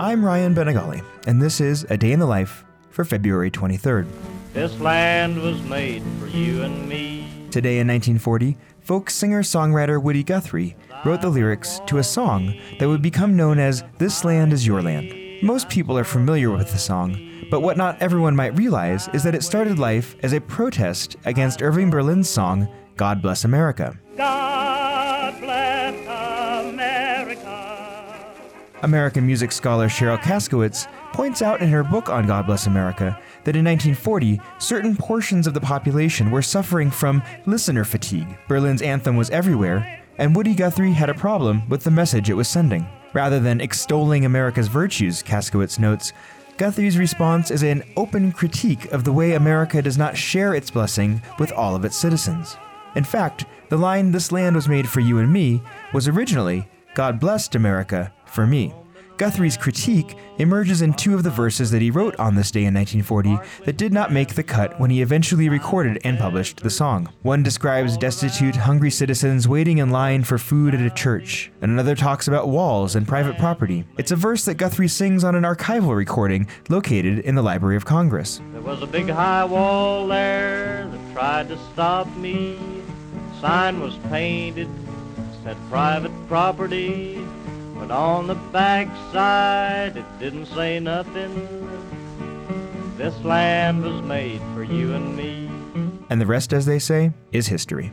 I'm Ryan Bañagale, and this is A Day in the Life for February 23rd. This land was made for you and me. Today in 1940, folk singer songwriter Woody Guthrie wrote the lyrics to a song that would become known as This Land is Your Land. Most people are familiar with the song, but what not everyone might realize is that it started life as a protest against Irving Berlin's song God Bless America. God bless American music scholar Sheryl Kaskowitz points out in her book on God Bless America that in 1940, certain portions of the population were suffering from listener fatigue. Berlin's anthem was everywhere, and Woody Guthrie had a problem with the message it was sending. Rather than extolling America's virtues, Kaskowitz notes, Guthrie's response is an open critique of the way America does not share its blessing with all of its citizens. In fact, the line, This land was made for you and me, was originally, God blessed America for me. Guthrie's critique emerges in two of the verses that he wrote on this day in 1940 that did not make the cut when he eventually recorded and published the song. One describes destitute, hungry citizens waiting in line for food at a church, and another talks about walls and private property. It's a verse that Guthrie sings on an archival recording located in the Library of Congress. There was a big high wall there that tried to stop me. The Sign was painted, said private property. But on the back side, it didn't say nothing. This land was made for you and me. And the rest, as they say, is history.